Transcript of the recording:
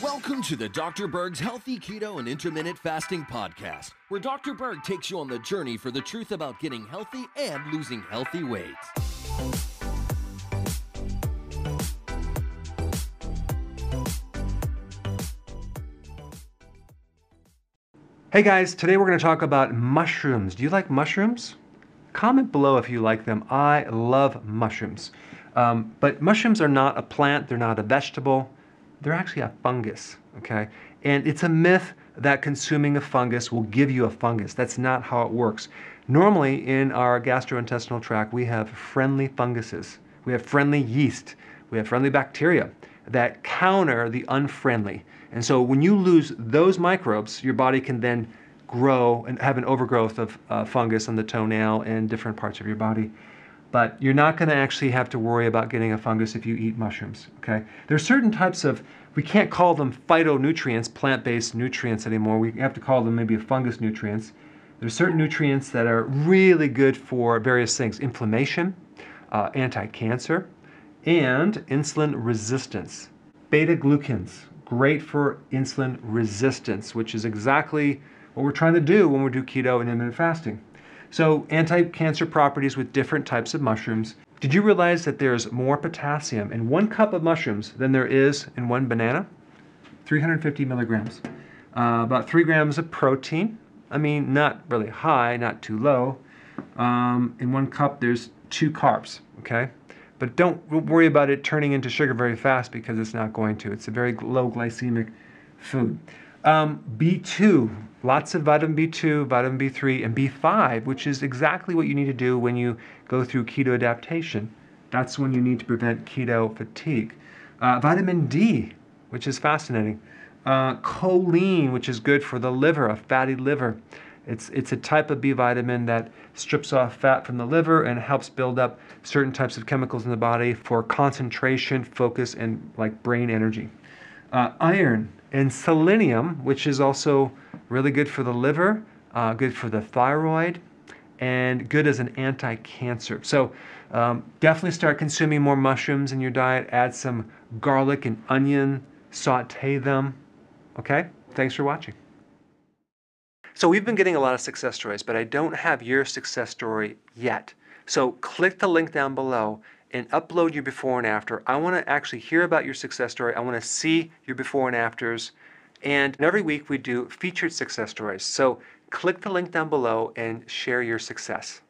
Welcome to the Dr. Berg's Healthy Keto and Intermittent Fasting Podcast, where Dr. Berg takes you on the journey for the truth about getting healthy and losing healthy weight. Hey guys, today we're going to talk about mushrooms. Do you like mushrooms? Comment below if you like them. I love mushrooms. Um, but mushrooms are not a plant, they're not a vegetable, they're actually a fungus, okay? And it's a myth that consuming a fungus will give you a fungus. That's not how it works. Normally, in our gastrointestinal tract, we have friendly funguses, we have friendly yeast, we have friendly bacteria that counter the unfriendly. And so when you lose those microbes, your body can then grow and have an overgrowth of uh, fungus on the toenail and different parts of your body. But you're not going to actually have to worry about getting a fungus if you eat mushrooms. Okay? There are certain types of we can't call them phytonutrients, plant-based nutrients anymore. We have to call them maybe fungus nutrients. There are certain nutrients that are really good for various things: inflammation, uh, anti-cancer, and insulin resistance. Beta glucans, great for insulin resistance, which is exactly what we're trying to do when we do keto and intermittent fasting. So, anti cancer properties with different types of mushrooms. Did you realize that there's more potassium in one cup of mushrooms than there is in one banana? 350 milligrams. Uh, about three grams of protein. I mean, not really high, not too low. Um, in one cup, there's two carbs, okay? But don't worry about it turning into sugar very fast because it's not going to. It's a very low glycemic food. Um, B2, lots of vitamin B2, vitamin B3, and B5, which is exactly what you need to do when you go through keto adaptation. That's when you need to prevent keto fatigue. Uh, vitamin D, which is fascinating. Uh, choline, which is good for the liver, a fatty liver. It's, it's a type of B vitamin that strips off fat from the liver and helps build up certain types of chemicals in the body for concentration, focus, and like brain energy. Uh, iron and selenium, which is also really good for the liver, uh, good for the thyroid, and good as an anti cancer. So um, definitely start consuming more mushrooms in your diet. Add some garlic and onion, saute them. Okay? Thanks for watching. So we've been getting a lot of success stories, but I don't have your success story yet. So click the link down below and upload your before and after. I want to actually hear about your success story. I want to see your before and afters. And every week we do featured success stories. So click the link down below and share your success.